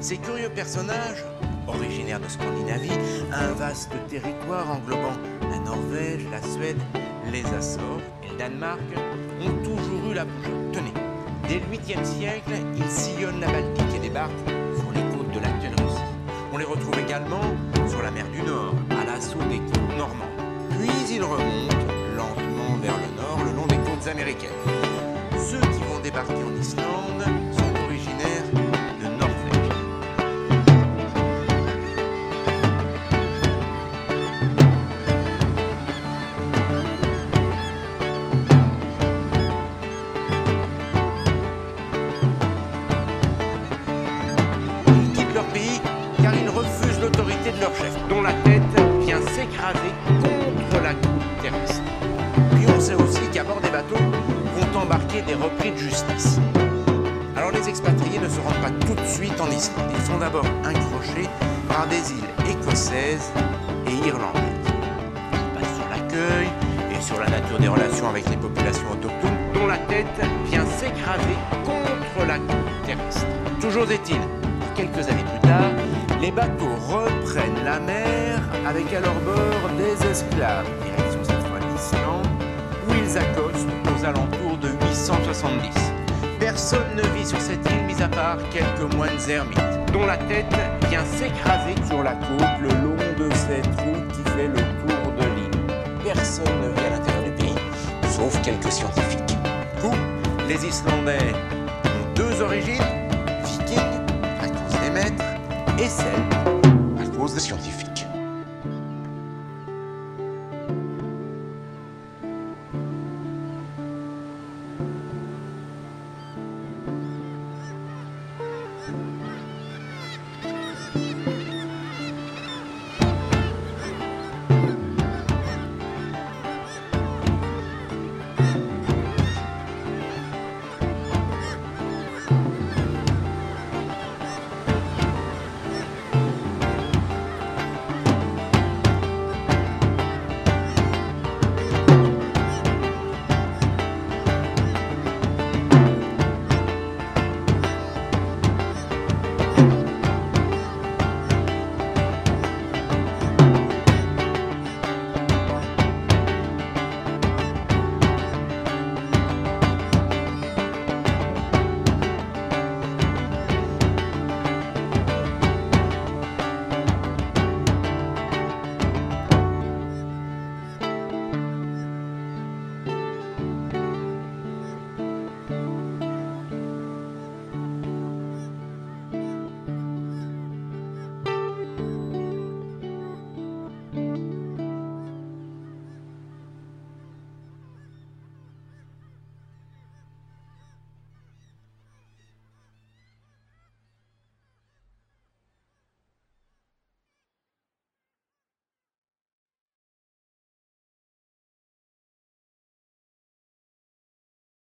Ces curieux personnages, originaires de Scandinavie, un vaste territoire englobant la Norvège, la Suède, les Açores et le Danemark, ont toujours eu la bougeotte. Tenez, dès le 8e siècle, ils sillonnent la Baltique et débarquent sur les côtes de l'actuelle Russie. On les retrouve également sur la mer du Nord, à l'assaut des côtes normandes. Puis ils remontent lentement vers le nord, le long des côtes américaines. Ceux qui vont débarquer en Islande dont la tête vient s'écraser contre la côte terrestre. Puis on sait aussi qu'à bord des bateaux vont embarquer des repris de justice. Alors les expatriés ne se rendent pas tout de suite en Islande. Ils sont d'abord incrochés par des îles écossaises et irlandaises. Ils passent sur l'accueil et sur la nature des relations avec les populations autochtones, dont la tête vient s'écraser contre la côte terrestre. Toujours est-il, quelques années plus tard, les bateaux reprennent la mer avec à leur bord des esclaves, direction cette fois l'Islande, où ils accostent aux alentours de 870. Personne ne vit sur cette île, mis à part quelques moines ermites, dont la tête vient s'écraser sur la côte le long de cette route qui fait le tour de l'île. Personne ne vit à l'intérieur du pays, sauf quelques scientifiques. Les Islandais ont deux origines, vikings, à cause des maîtres, et celle à cause des scientifiques.